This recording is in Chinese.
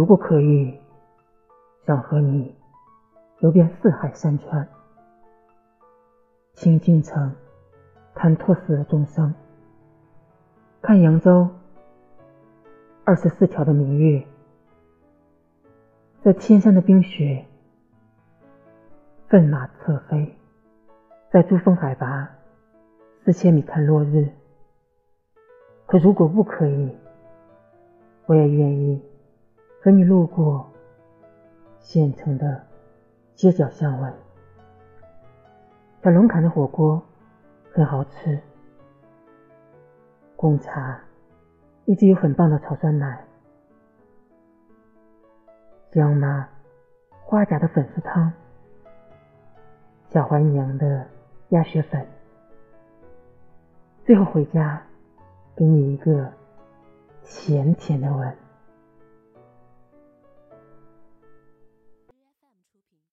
如果可以，想和你游遍四海山川，倾尽城看托死的众生，看扬州二十四条的明月，在天山的冰雪奋马侧飞，在珠峰海拔四千米看落日。可如果不可以，我也愿意和你路过县城的街角巷尾。小龙坎的火锅很好吃，贡茶一直有很棒的炒酸奶，江妈花甲的粉丝汤，小怀娘的鸭血粉，最后回家。给你一个甜甜的吻。